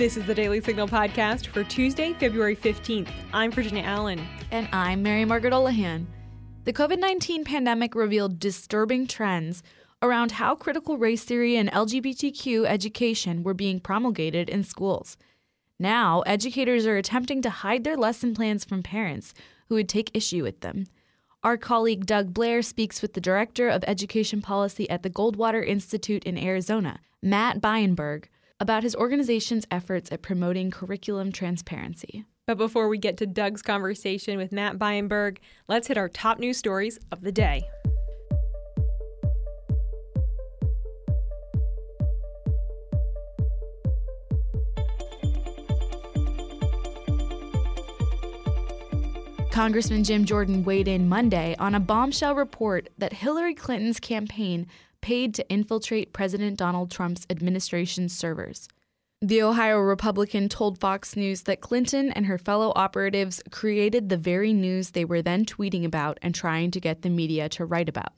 This is the Daily Signal podcast for Tuesday, February 15th. I'm Virginia Allen. And I'm Mary Margaret Olohan. The COVID 19 pandemic revealed disturbing trends around how critical race theory and LGBTQ education were being promulgated in schools. Now, educators are attempting to hide their lesson plans from parents who would take issue with them. Our colleague Doug Blair speaks with the Director of Education Policy at the Goldwater Institute in Arizona, Matt Beienburg, about his organization's efforts at promoting curriculum transparency. But before we get to Doug's conversation with Matt Beienburg, let's hit our top news stories of the day. Congressman Jim Jordan weighed in Monday on a bombshell report that Hillary Clinton's campaign paid to infiltrate President Donald Trump's administration's servers. The Ohio Republican told Fox News that Clinton and her fellow operatives created the very news they were then tweeting about and trying to get the media to write about.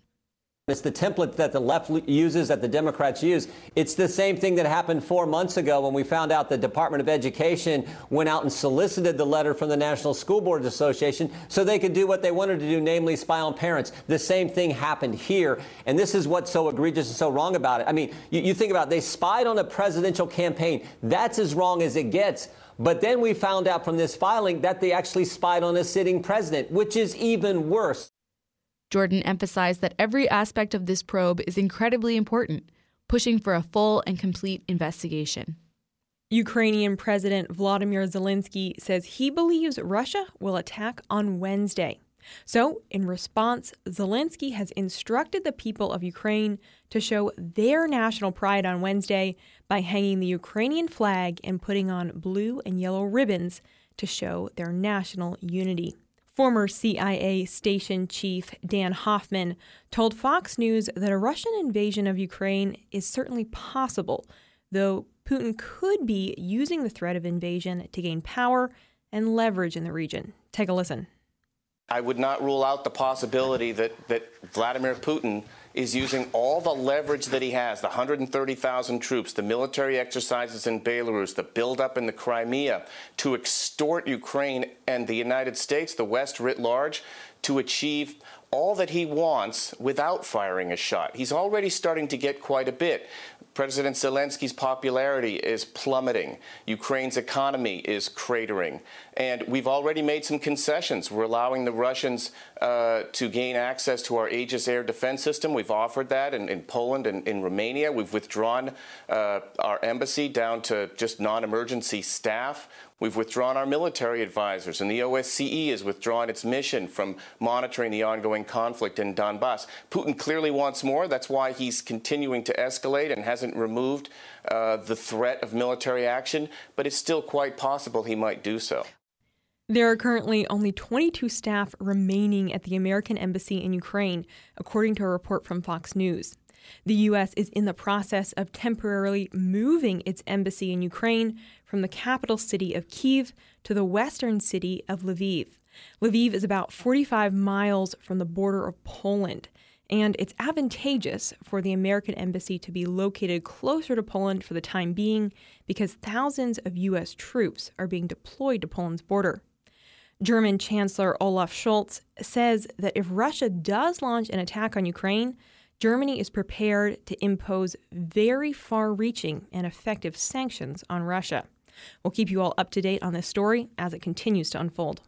It's the template that the left uses, that the Democrats use. It's the same thing that happened four months ago when we found out the Department of Education went out and solicited the letter from the National School Boards Association so they could do what they wanted to do, namely spy on parents. The same thing happened here. And this is what's so egregious and so wrong about it. I mean, you, you think about it, they spied on a presidential campaign. That's as wrong as it gets. But then we found out from this filing that they actually spied on a sitting president, which is even worse. Jordan emphasized that every aspect of this probe is incredibly important, pushing for a full and complete investigation. Ukrainian President Vladimir Zelensky says he believes Russia will attack on Wednesday. So, in response, Zelensky has instructed the people of Ukraine to show their national pride on Wednesday by hanging the Ukrainian flag and putting on blue and yellow ribbons to show their national unity. Former CIA station chief Dan Hoffman told Fox News that a Russian invasion of Ukraine is certainly possible, though Putin could be using the threat of invasion to gain power and leverage in the region. Take a listen. I would not rule out the possibility that, that Vladimir Putin is using all the leverage that he has the 130,000 troops, the military exercises in Belarus, the buildup in the Crimea to extort Ukraine and the United States, the West writ large, to achieve all that he wants without firing a shot. He's already starting to get quite a bit. President Zelensky's popularity is plummeting. Ukraine's economy is cratering. And we've already made some concessions. We're allowing the Russians uh, to gain access to our Aegis air defense system. We've offered that in, in Poland and in Romania. We've withdrawn uh, our embassy down to just non emergency staff. We've withdrawn our military advisors, and the OSCE has withdrawn its mission from monitoring the ongoing conflict in Donbass. Putin clearly wants more. That's why he's continuing to escalate and hasn't removed uh, the threat of military action, but it's still quite possible he might do so. There are currently only 22 staff remaining at the American Embassy in Ukraine, according to a report from Fox News. The U.S. is in the process of temporarily moving its embassy in Ukraine from the capital city of Kiev to the western city of Lviv. Lviv is about 45 miles from the border of Poland, and it's advantageous for the American embassy to be located closer to Poland for the time being because thousands of U.S. troops are being deployed to Poland's border. German Chancellor Olaf Scholz says that if Russia does launch an attack on Ukraine, Germany is prepared to impose very far reaching and effective sanctions on Russia. We'll keep you all up to date on this story as it continues to unfold.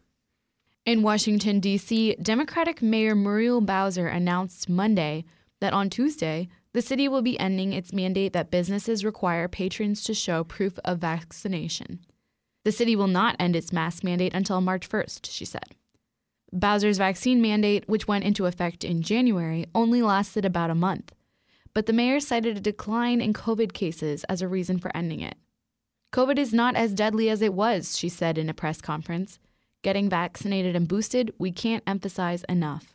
In Washington, D.C., Democratic Mayor Muriel Bowser announced Monday that on Tuesday, the city will be ending its mandate that businesses require patrons to show proof of vaccination. The city will not end its mask mandate until March 1st, she said. Bowser's vaccine mandate, which went into effect in January, only lasted about a month. But the mayor cited a decline in COVID cases as a reason for ending it. COVID is not as deadly as it was, she said in a press conference. Getting vaccinated and boosted, we can't emphasize enough.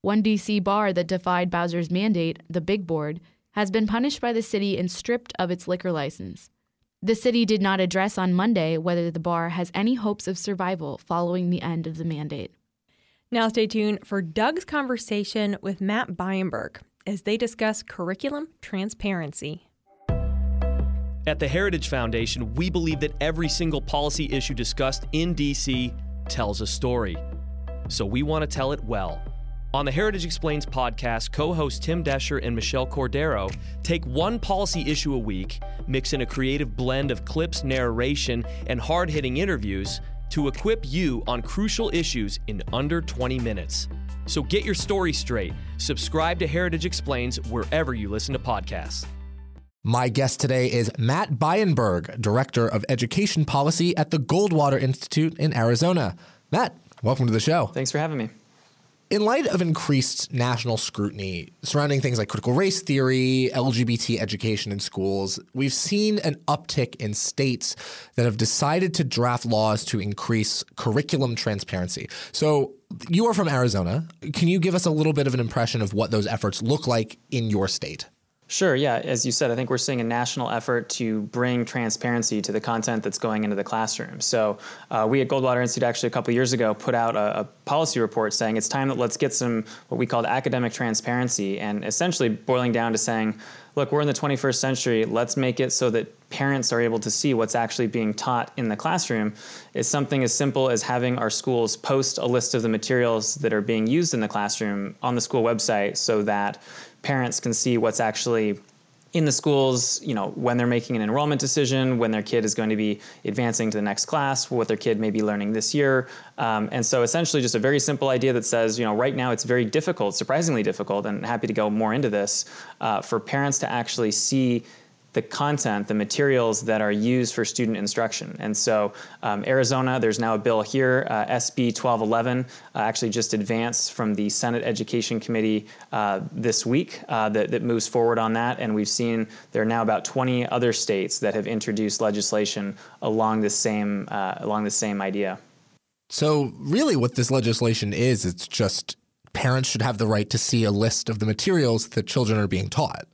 One DC bar that defied Bowser's mandate, the Big Board, has been punished by the city and stripped of its liquor license. The city did not address on Monday whether the bar has any hopes of survival following the end of the mandate. Now, stay tuned for Doug's conversation with Matt Beienburg as they discuss curriculum transparency. At the Heritage Foundation, we believe that every single policy issue discussed in DC tells a story. So we want to tell it well. On the Heritage Explains podcast, co hosts Tim Doescher and Michelle Cordero take one policy issue a week, mix in a creative blend of clips, narration, and hard hitting interviews to equip you on crucial issues in under 20 minutes. So get your story straight. Subscribe to Heritage Explains wherever you listen to podcasts. My guest today is Matt Beienburg, Director of Education Policy at the Goldwater Institute in Arizona. Matt, welcome to the show. Thanks for having me. In light of increased national scrutiny surrounding things like critical race theory, LGBT education in schools, we've seen an uptick in states that have decided to draft laws to increase curriculum transparency. So, you are from Arizona. Can you give us a little bit of an impression of what those efforts look like in your state? Sure. Yeah. As you said, I think we're seeing a national effort to bring transparency to the content that's going into the classroom. So uh, we at Goldwater Institute actually a couple years ago put out a, a, policy report saying it's time that let's get some what we called academic transparency, and essentially boiling down to saying, look, we're in the 21st century. Let's make it so that parents are able to see what's actually being taught in the classroom. Is something as simple as having our schools post a list of the materials that are being used in the classroom on the school website, so that parents can see what's actually in the schools, you know, when they're making an enrollment decision, when their kid is going to be advancing to the next class, what their kid may be learning this year. Um, and so essentially just a very simple idea that says, you know, right now it's very difficult, surprisingly difficult, and happy to go more into this, uh, for parents to actually see the content, the materials that are used for student instruction. And so, um, Arizona, there's now a bill here, uh, SB 1211, uh, actually just advanced from the Senate Education Committee uh, this week uh, that, that moves forward on that. And we've seen there are now about 20 other states that have introduced legislation along the same uh, along the same idea. So, really, what this legislation is, it's just parents should have the right to see a list of the materials that children are being taught.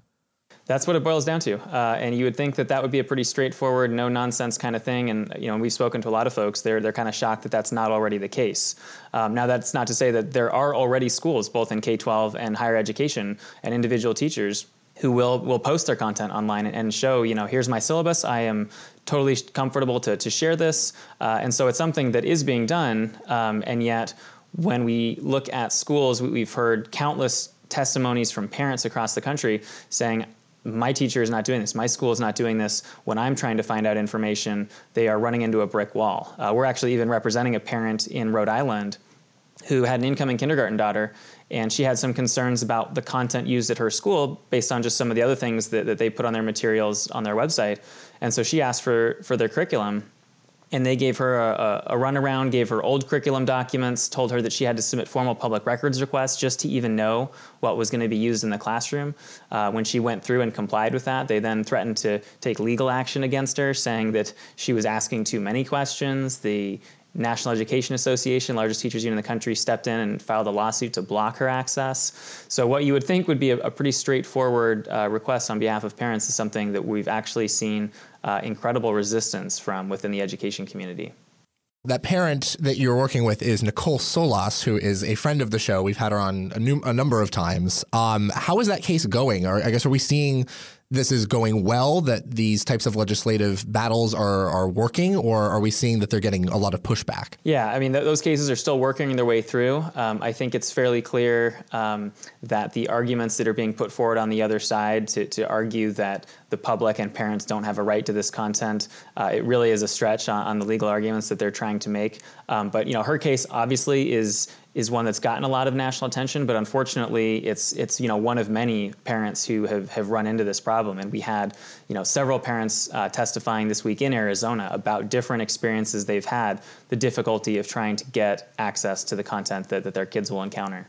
That's what it boils down to. Uh, and you would think that that would be a pretty straightforward, no nonsense kind of thing. And you know, we've spoken to a lot of folks. They're they're kind of shocked that that's not already the case. Um, now, that's not to say that there are already schools, both in K-12 and higher education, and individual teachers who will will post their content online and show, you know, here's my syllabus. I am totally comfortable to to share this. Uh, and so it's something that is being done. Um, and yet, when we look at schools, we've heard countless testimonies from parents across the country saying, my teacher is not doing this. My school is not doing this. When I'm trying to find out information, they are running into a brick wall. Uh, we're actually even representing a parent in Rhode Island who had an incoming kindergarten daughter, and she had some concerns about the content used at her school based on just some of the other things that, that they put on their materials on their website. And so she asked for, for their curriculum and they gave her a, a, runaround, gave her old curriculum documents, told her that she had to submit formal public records requests just to even know what was going to be used in the classroom. Uh, when she went through and complied with that, they then threatened to take legal action against her, saying that she was asking too many questions. The National Education Association, largest teachers union in the country, stepped in and filed a lawsuit to block her access. So, what you would think would be a, a pretty straightforward uh, request on behalf of parents is something that we've actually seen uh, incredible resistance from within the education community. That parent that you're working with is Nicole Solas, who is a friend of the show. We've had her on a, a number of times. Um, how is that case going? Or I guess are we seeing this is going well, that these types of legislative battles are, are working, or are we seeing that they're getting a lot of pushback? Yeah, I mean, th- those cases are still working their way through. Um, I think it's fairly clear um, that the arguments that are being put forward on the other side to, to argue that the public and parents don't have a right to this content, uh, it really is a stretch on, on, the legal arguments that they're trying to make. Um, but, you know, her case obviously is is one that's gotten a lot of national attention, but unfortunately, it's it's you know one of many parents who have, have run into this problem. And we had you know several parents uh, testifying this week in Arizona about different experiences they've had, the difficulty of trying to get access to the content that, that their kids will encounter.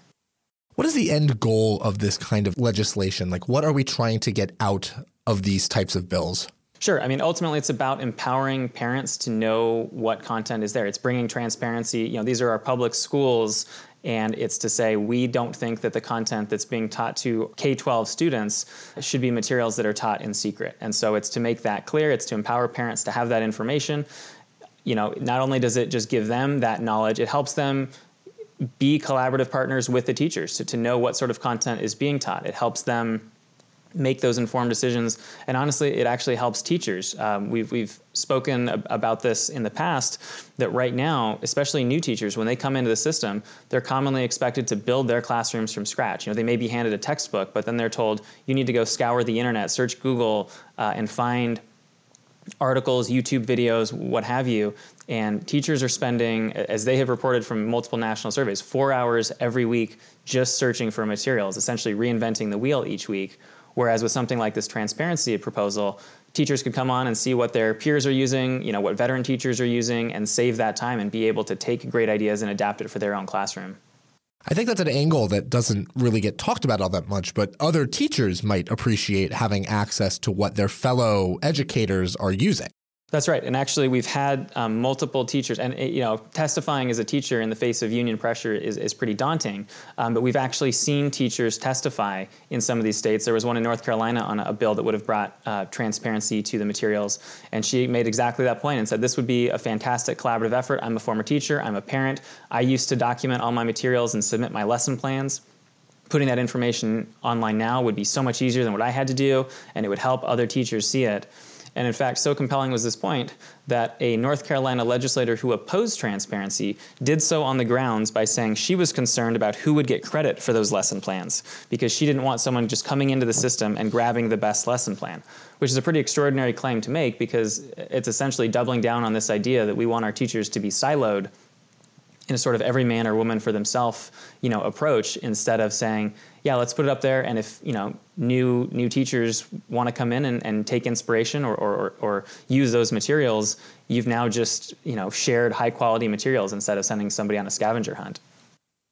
What is the end goal of this kind of legislation? Like, what are we trying to get out of these types of bills? Sure. I mean, ultimately, it's about empowering parents to know what content is there. It's bringing transparency. You know, these are our public schools, and it's to say we don't think that the content that's being taught to K 12 students should be materials that are taught in secret. And so it's to make that clear, it's to empower parents to have that information. You know, not only does it just give them that knowledge, it helps them be collaborative partners with the teachers to, to know what sort of content is being taught. It helps them make those informed decisions. And honestly, it actually helps teachers. Um, we've, we've spoken ab- about this in the past that right now, especially new teachers, when they come into the system, they're commonly expected to build their classrooms from scratch. You know, they may be handed a textbook, but then they're told you need to go scour the internet, search Google, uh, and find articles, YouTube videos, what have you. And teachers are spending, as they have reported from multiple national surveys, four hours every week just searching for materials, essentially reinventing the wheel each week. Whereas with something like this transparency proposal, teachers could come on and see what their peers are using, you know, what veteran teachers are using, and save that time and be able to take great ideas and adapt it for their own classroom. I think that's an angle that doesn't really get talked about all that much, but other teachers might appreciate having access to what their fellow educators are using. That's right. And actually, we've had um, multiple teachers, and you know, testifying as a teacher in the face of union pressure is, is pretty daunting. Um, but we've actually seen teachers testify in some of these states. There was one in North Carolina on a bill that would have brought uh, transparency to the materials. And she made exactly that point and said, This would be a fantastic collaborative effort. I'm a former teacher, I'm a parent. I used to document all my materials and submit my lesson plans putting that information online now would be so much easier than what I had to do, and it would help other teachers see it. And in fact, so compelling was this point that a North Carolina legislator who opposed transparency did so on the grounds by saying she was concerned about who would get credit for those lesson plans because she didn't want someone just coming into the system and grabbing the best lesson plan, which is a pretty extraordinary claim to make because it's essentially doubling down on this idea that we want our teachers to be siloed in a sort of every man or woman for themselves, you know, approach instead of saying, yeah, let's put it up there. And if you know new new teachers want to come in and, and take inspiration or, or, or use those materials, you've now just you know shared high quality materials instead of sending somebody on a scavenger hunt.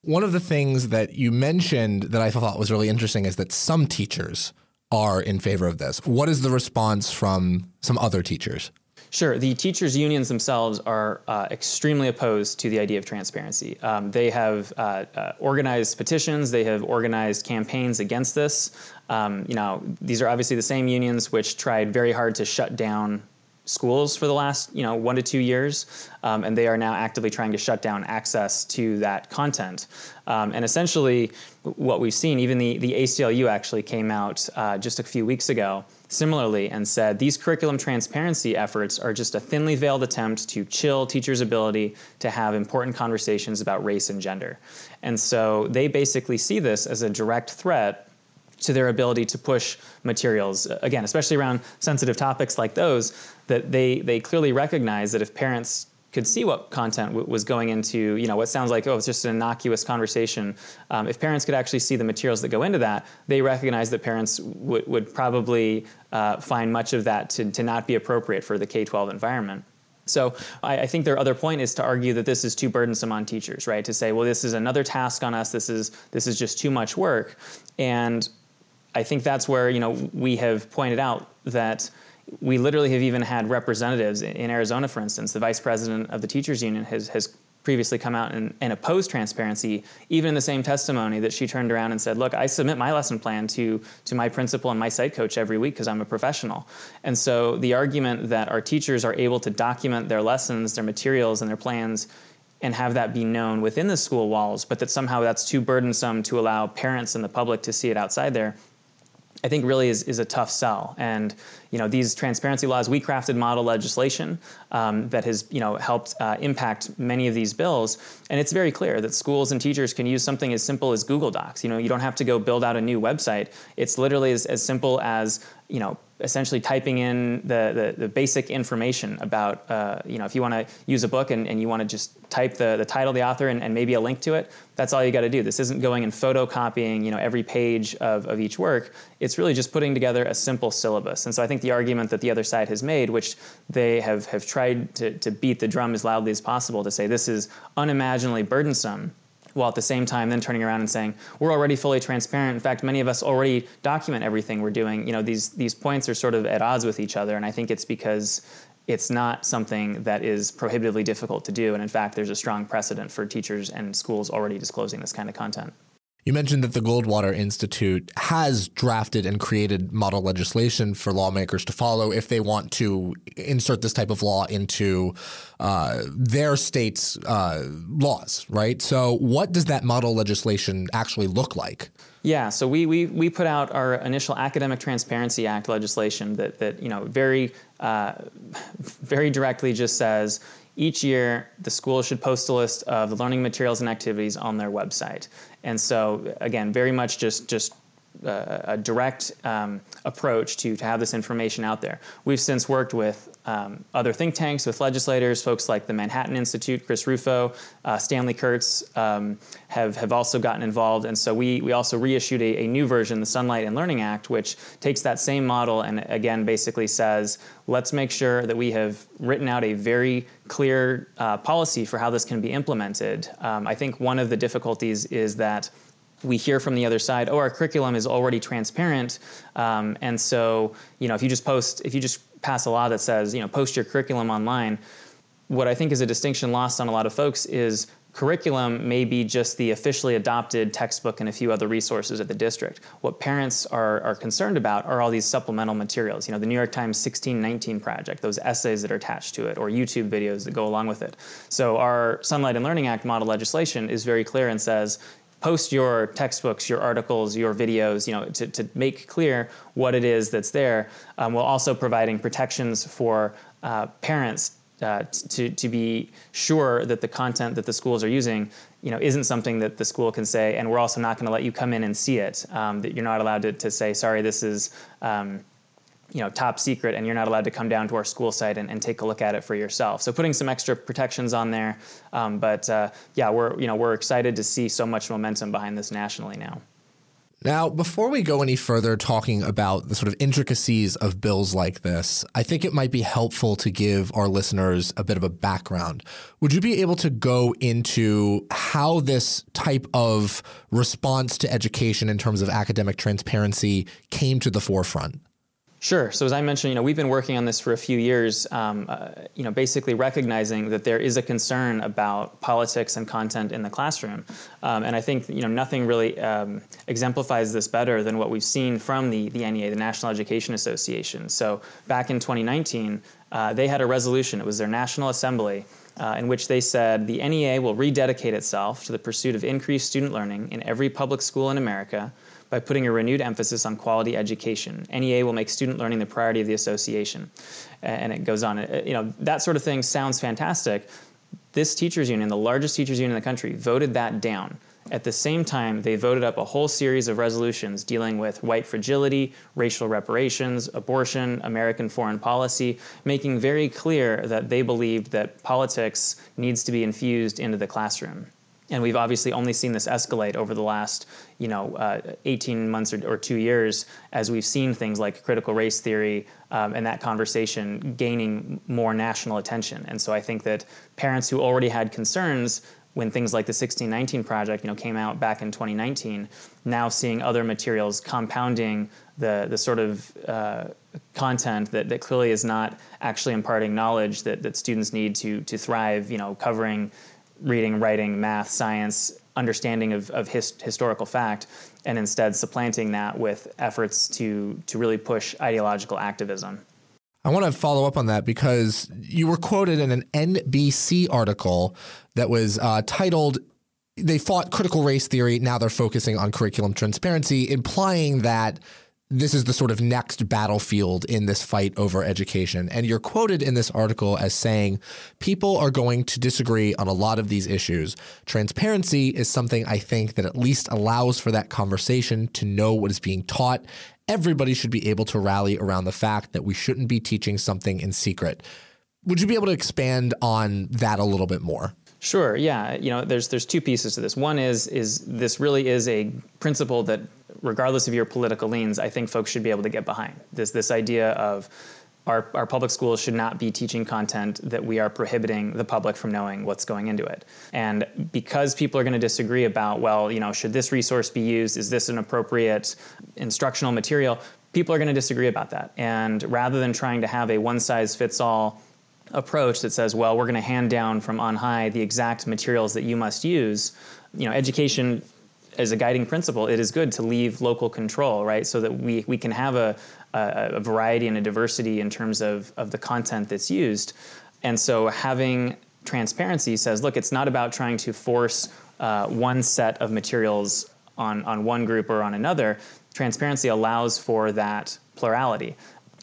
One of the things that you mentioned that I thought was really interesting is that some teachers are in favor of this. What is the response from some other teachers? Sure. The teachers' unions themselves are uh, extremely opposed to the idea of transparency. Um, they have uh, uh, organized petitions. They have organized campaigns against this. Um, you know, these are obviously the same unions which tried very hard to shut down schools for the last you know one to two years, um, and they are now actively trying to shut down access to that content. Um, and essentially, what we've seen, even the the ACLU actually came out uh, just a few weeks ago, similarly, and said these curriculum transparency efforts are just a thinly veiled attempt to chill teachers' ability to have important conversations about race and gender. And so they basically see this as a direct threat to their ability to push materials again especially around sensitive topics like those that they they clearly recognize that if parents could see what content w- was going into, you know, what sounds like, oh, it's just an innocuous conversation. Um, if parents could actually see the materials that go into that, they recognize that parents w- would probably uh, find much of that to, to not be appropriate for the K 12 environment. So I, I, think their other point is to argue that this is too burdensome on teachers, right? To say, well, this is another task on us. This is this is just too much work, and I think that's where you know we have pointed out that we literally have even had representatives in Arizona, for instance, the vice president of the teachers union has has previously come out and, and opposed transparency, even in the same testimony that she turned around and said, look, I submit my lesson plan to, to my principal and my site coach every week because I'm a professional. And so the argument that our teachers are able to document their lessons, their materials, and their plans and have that be known within the school walls, but that somehow that's too burdensome to allow parents and the public to see it outside there, I think really is, is a tough sell. And you know these transparency laws, we crafted model legislation um, that has you know helped uh, impact many of these bills. And it's very clear that schools and teachers can use something as simple as Google Docs. You know you don't have to go build out a new website. It's literally as, as simple as you know essentially typing in the, the, the basic information about, uh, you know, if you want to use a book and, and you want to just type the, the title, the author, and, and maybe a link to it, that's all you got to do. This isn't going and photocopying, you know, every page of, of each work. It's really just putting together a simple syllabus. And so I think the argument that the other side has made, which they have, have tried to, to beat the drum as loudly as possible to say this is unimaginably burdensome while at the same time then turning around and saying we're already fully transparent. In fact many of us already document everything we're doing. You know these these points are sort of at odds with each other and i think it's because it's not something that is prohibitively difficult to do and in fact there's a strong precedent for teachers and schools already disclosing this kind of content you mentioned that the Goldwater Institute has drafted and created model legislation for lawmakers to follow if they want to insert this type of law into uh, their state's uh, laws, right? So, what does that model legislation actually look like? Yeah, so we, we, we put out our initial Academic Transparency Act legislation that, that you know, very, uh, very directly just says each year the school should post a list of the learning materials and activities on their website. And so, again, very much just, just uh, a direct um, approach to, to have this information out there. We've since worked with um, other think tanks, with legislators, folks like the Manhattan Institute, Chris Rufo, uh, Stanley Kurtz um, have, have also gotten involved. And so we, we also reissued a, a, new version, the Sunlight and Learning Act, which takes that same model and again basically says, let's make sure that we have written out a very clear uh, policy for how this can be implemented. Um, I think one of the difficulties is that we hear from the other side, oh, our curriculum is already transparent, um, and so you know if you just post, if you just pass a law that says you know post your curriculum online, what I think is a distinction lost on a lot of folks is curriculum may be just the officially adopted textbook and a few other resources at the district. What parents are, are concerned about are all these supplemental materials. You know, the New York Times 1619 project, those essays that are attached to it, or YouTube videos that go along with it. So our Sunlight and Learning Act model legislation is very clear and says post your textbooks, your articles, your videos, you know, to, to make clear what it is that's there, um, while also providing protections for uh, parents uh, to, to be sure that the content that the schools are using you know, isn't something that the school can say, and we're also not going to let you come in and see it. Um, that you're not allowed to, to say, sorry, this is um, you know top secret and you're not allowed to come down to our school site and, and take a look at it for yourself so putting some extra protections on there um, but uh, yeah we're you know we're excited to see so much momentum behind this nationally now now, before we go any further talking about the sort of intricacies of bills like this, I think it might be helpful to give our listeners a bit of a background. Would you be able to go into how this type of response to education in terms of academic transparency came to the forefront? Sure. So as I mentioned, you know, we've been working on this for a few years. Um, uh, you know, basically recognizing that there is a concern about politics and content in the classroom, um, and I think you know nothing really um, exemplifies this better than what we've seen from the the NEA, the National Education Association. So back in 2019, uh, they had a resolution. It was their National Assembly. Uh, in which they said the NEA will rededicate itself to the pursuit of increased student learning in every public school in America by putting a renewed emphasis on quality education. NEA will make student learning the priority of the association. And it goes on. Uh, you know, that sort of thing sounds fantastic. This teachers union, the largest teachers union in the country, voted that down. At the same time, they voted up a whole series of resolutions dealing with white fragility, racial reparations, abortion, American foreign policy, making very clear that they believed that politics needs to be infused into the classroom and we've obviously only seen this escalate over the last you know uh, 18 months or, or, two years as we've seen things like critical race theory um, and that conversation gaining more national attention. And so i think that parents who already had concerns when things like the 1619 project you know came out back in 2019 now seeing other materials compounding the the sort of uh, content that, that clearly is not actually imparting knowledge that, that students need to to thrive you know covering reading, writing, math, science, understanding of, of his, historical fact, and instead supplanting that with efforts to, to really push ideological activism. I want to follow up on that because you were quoted in an NBC article that was uh, titled They Fought Critical Race Theory, now they're focusing on curriculum transparency, implying that this is the sort of next battlefield in this fight over education. And you're quoted in this article as saying, people are going to disagree on a lot of these issues. Transparency is something I think that at least allows for that conversation to know what is being taught. Everybody should be able to rally around the fact that we shouldn't be teaching something in secret. Would you be able to expand on that a little bit more? Sure. Yeah. You know, there's there's two pieces to this. One is is this really is a principle that, regardless of your political leans, I think folks should be able to get behind. This this idea of our, our public schools should not be teaching content that we are prohibiting the public from knowing what's going into it. And because people are going to disagree about, well, you know, should this resource be used? Is this an appropriate instructional material? People are going to disagree about that. And rather than trying to have a one size fits all approach that says, well, we're going to hand down from on high the exact materials that you must use. You know, education as a guiding principle, it is good to leave local control, right? So that we, we can have a, a, a variety and a diversity in terms of, of the content that's used. And so having transparency says, look, it's not about trying to force uh, one set of materials on, on one group or on another. Transparency allows for that plurality.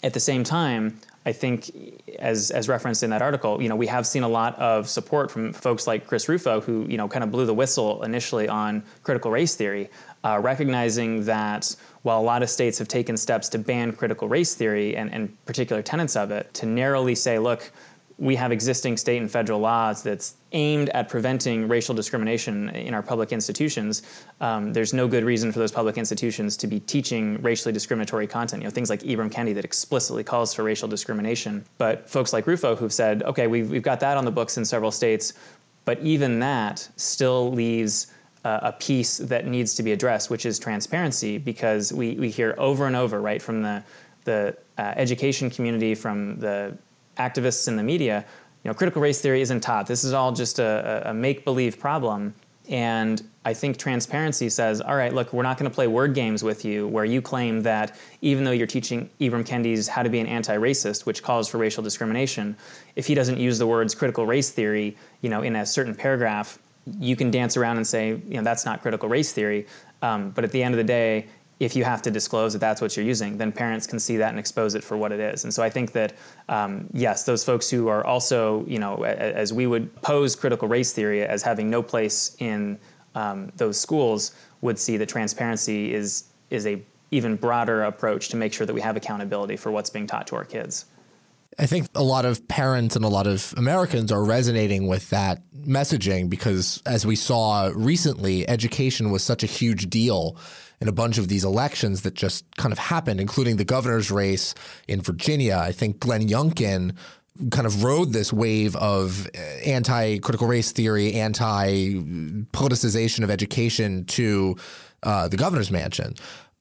At the same time, I think, as as referenced in that article, you know, we have seen a lot of support from folks like Chris Rufo, who you know kind of blew the whistle initially on critical race theory, uh, recognizing that while a lot of states have taken steps to ban critical race theory and, and particular tenets of it, to narrowly say, look, we have existing state and federal laws that's aimed at preventing racial discrimination in our public institutions. Um, there's no good reason for those public institutions to be teaching racially discriminatory content. You know, things like Ibram Kendi that explicitly calls for racial discrimination. But folks like Rufo who've said, okay, we've, we've got that on the books in several states, but even that still leaves uh, a piece that needs to be addressed, which is transparency, because we, we hear over and over, right, from the the uh, education community, from the activists in the media, you know, critical race theory isn't taught. This is all just a, a make believe problem. And I think transparency says, all right, look, we're not going to play word games with you where you claim that even though you're teaching Ibram Kendi's How to Be an Anti-Racist, which calls for racial discrimination, if he doesn't use the words critical race theory, you know, in a certain paragraph, you can dance around and say, you know, that's not critical race theory. Um, but at the end of the day, if you have to disclose that that's what you're using, then parents can see that and expose it for what it is. And so I think that um, yes, those folks who are also, you know, as we would pose critical race theory as having no place in um, those schools, would see that transparency is is a even broader approach to make sure that we have accountability for what's being taught to our kids. I think a lot of parents and a lot of Americans are resonating with that messaging because, as we saw recently, education was such a huge deal in a bunch of these elections that just kind of happened, including the governor's race in Virginia. I think Glenn Youngkin kind of rode this wave of uh, anti critical race theory, anti politicization of education to uh, the governor's mansion.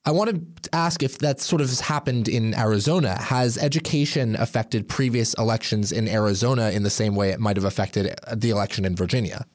I want to ask if that sort of has happened in Arizona. Has education affected previous elections in Arizona in the same way it might have affected the election in Virginia?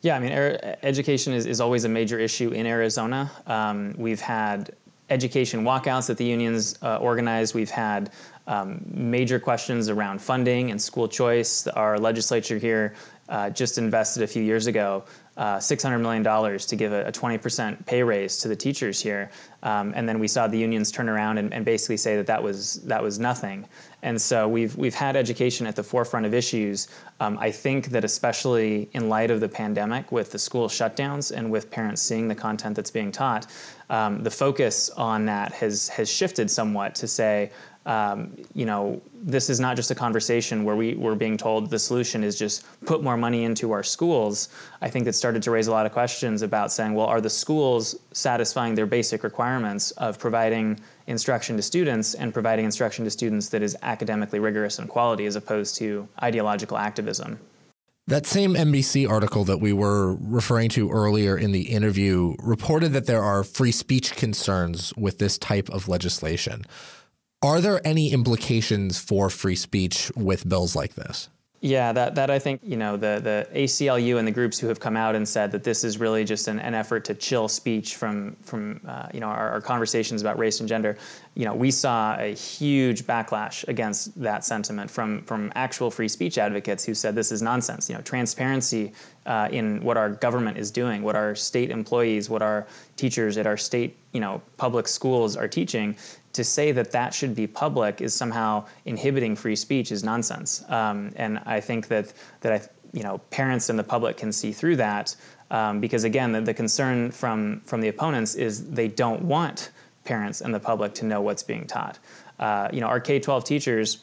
Yeah, I mean, er- education is, is always a major issue in Arizona. Um, we've had education walkouts that the unions uh, organized. We've had um, major questions around funding and school choice. Our legislature here uh, just invested a few years ago uh, $600 million to give a, a, 20% pay raise to the teachers here. Um, and then we saw the unions turn around and, and, basically say that that was, that was nothing. And so we've, we've had education at the forefront of issues. Um, I think that especially in light of the pandemic with the school shutdowns and with parents seeing the content that's being taught, um, the focus on that has, has shifted somewhat to say, um, you know, this is not just a conversation where we, we're being told the solution is just put more money into our schools. I think it started to raise a lot of questions about saying, well, are the schools satisfying their basic requirements of providing instruction to students and providing instruction to students that is academically rigorous and quality as opposed to ideological activism? That same NBC article that we were referring to earlier in the interview reported that there are free speech concerns with this type of legislation. Are there any implications for free speech with bills like this? Yeah, that, that I think, you know, the, the ACLU and the groups who have come out and said that this is really just an, an effort to chill speech from, from uh, you know, our, our, conversations about race and gender, you know, we saw a huge backlash against that sentiment from, from actual free speech advocates who said this is nonsense. You know, transparency uh, in what our government is doing, what our state employees, what our teachers at our state, you know, public schools are teaching to say that that should be public is somehow inhibiting free speech is nonsense. Um, and I think that that I, you know parents and the public can see through that um, because again the, the, concern from from the opponents is they don't want parents and the public to know what's being taught. Uh, you know our K-12 teachers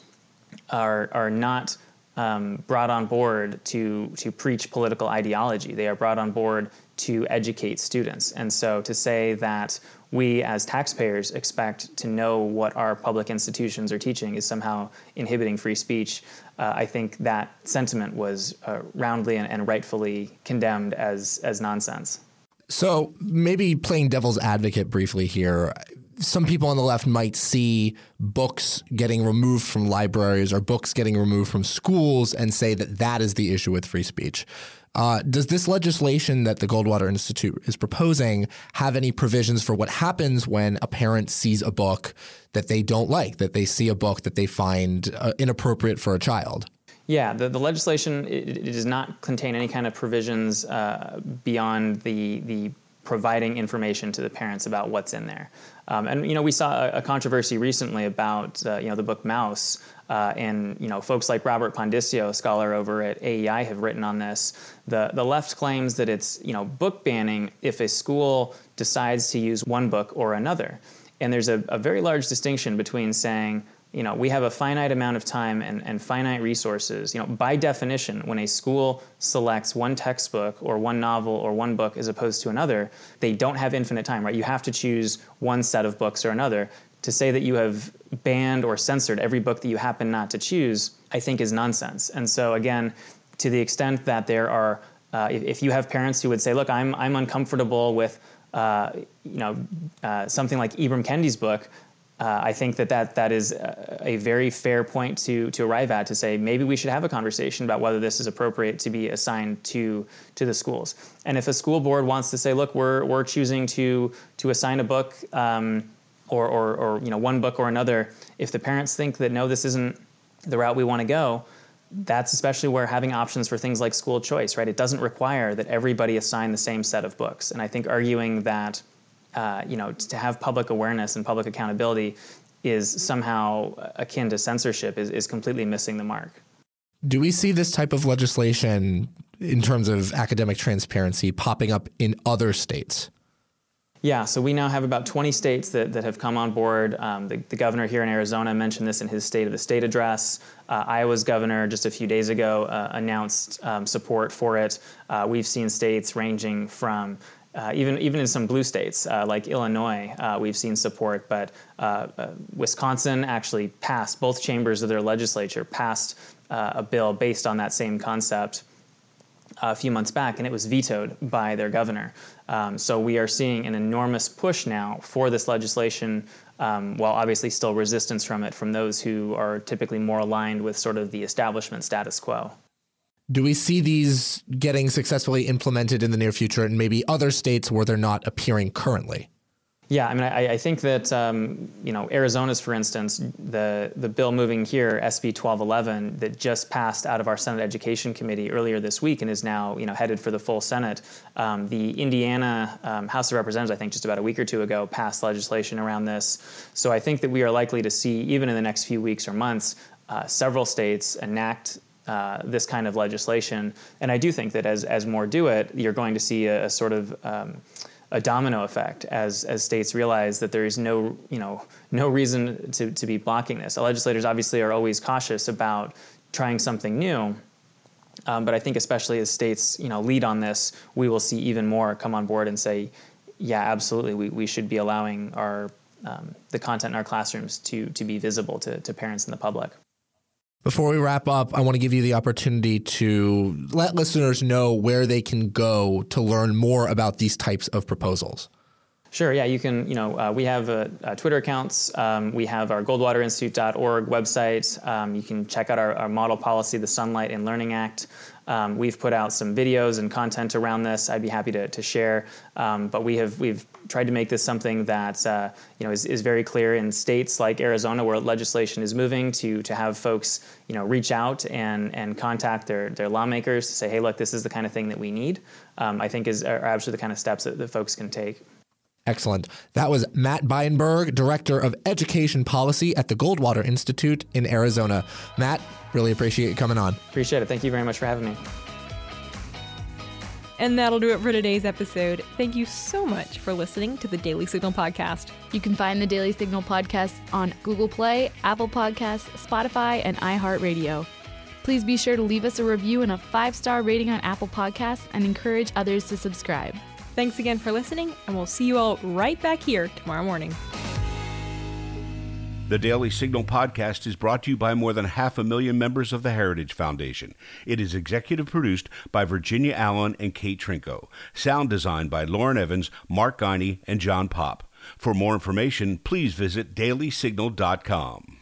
are are not um, brought on board to to preach political ideology. They are brought on board to educate students. And so to say that we as taxpayers expect to know what our public institutions are teaching is somehow inhibiting free speech, uh, I think that sentiment was uh, roundly and, and rightfully condemned as, as nonsense. So maybe playing devil's advocate briefly here, some people on the left might see books getting removed from libraries or books getting removed from schools and say that that is the issue with free speech. Uh, does this legislation that the Goldwater Institute is proposing have any provisions for what happens when a parent sees a book that they don't like, that they see a book that they find uh, inappropriate for a child? Yeah, the, the legislation it, it, does not contain any kind of provisions uh, beyond the the providing information to the parents about what's in there. Um, and you know, we saw a, a controversy recently about uh, you know the book Maus, uh, and you know, folks like Robert Pondiscio, a scholar over at AEI, have written on this. The the left claims that it's you know book banning if a school decides to use one book or another, and there's a, a very large distinction between saying you know, we have a finite amount of time and, and finite resources. You know, by definition, when a school selects one textbook or one novel or one book as opposed to another, they don't have infinite time, right? You have to choose one set of books or another. To say that you have banned or censored every book that you happen not to choose, I think is nonsense. And so, again, to the extent that there are, uh, if, if, you have parents who would say, look, I'm, I'm uncomfortable with, uh, you know, uh, something like Ibram Kendi's book, uh, I think that, that that is a very fair point to to arrive at to say maybe we should have a conversation about whether this is appropriate to be assigned to to the schools. And if a school board wants to say, look, we're we're choosing to to assign a book um, or, or or you know one book or another, if the parents think that no, this isn't the route we want to go, that's especially where having options for things like school choice, right? It doesn't require that everybody assign the same set of books. And I think arguing that uh, you know, to have public awareness and public accountability is somehow akin to censorship is, is completely missing the mark. Do we see this type of legislation in terms of academic transparency popping up in other states? Yeah, so we now have about 20 states that, that have come on board. Um, the, the, governor here in Arizona mentioned this in his State of the State address. Uh, Iowa's governor just a few days ago uh, announced um, support for it. Uh, we've seen states ranging from uh, even even in some blue states uh, like Illinois, uh, we've seen support, but uh, uh, Wisconsin actually passed both chambers of their legislature passed uh, a bill based on that same concept a few months back, and it was vetoed by their governor. Um, so we are seeing an enormous push now for this legislation, um, while obviously still resistance from it from those who are typically more aligned with sort of the establishment status quo. Do we see these getting successfully implemented in the near future in maybe other states where they're not appearing currently? Yeah, I mean, I, I think that um, you know Arizona's, for instance, the the bill moving here, SB 1211, that just passed out of our Senate Education Committee earlier this week and is now you know headed for the full Senate. Um, the Indiana um, House of Representatives, I think, just about a week or two ago, passed legislation around this. So I think that we are likely to see, even in the next few weeks or months, uh, several states enact uh, this kind of legislation. And I do think that as, as more do it, you're going to see a, a sort of um, a domino effect as, as states realize that there is no, you know, no reason to, to be blocking this. The legislators obviously are always cautious about trying something new. Um, but I think especially as states, you know, lead on this, we will see even more come on board and say, yeah, absolutely, we, we should be allowing our um, the content in our classrooms to to be visible to, to parents and the public. Before we wrap up, I want to give you the opportunity to let listeners know where they can go to learn more about these types of proposals. Sure. Yeah, you can. You know, uh, we have uh, uh, Twitter accounts. Um, we have our GoldwaterInstitute.org website. Um, you can check out our, our, model policy, the Sunlight and Learning Act. Um, we've put out some videos and content around this. I'd be happy to, to share. Um, but we have we've tried to make this something that uh, you know is, is very clear in states like Arizona where legislation is moving to to have folks you know reach out and and contact their their lawmakers to say hey look this is the kind of thing that we need. Um, I think is are absolutely the kind of steps that, that folks can take. Excellent. That was Matt Beienburg, Director of Education Policy at the Goldwater Institute in Arizona. Matt, really appreciate you coming on. Appreciate it. Thank you very much for having me. And that'll do it for today's episode. Thank you so much for listening to the Daily Signal podcast. You can find the Daily Signal podcast on Google Play, Apple Podcasts, Spotify, and iHeartRadio. Please be sure to leave us a review and a five star rating on Apple Podcasts and encourage others to subscribe. Thanks again for listening, and we'll see you all right back here tomorrow morning. The Daily Signal podcast is brought to you by more than half a million members of the Heritage Foundation. It is executive produced by Virginia Allen and Kate Trinko. Sound designed by Lauren Evans, Mark Guiney, and John Pop. For more information, please visit dailysignal.com.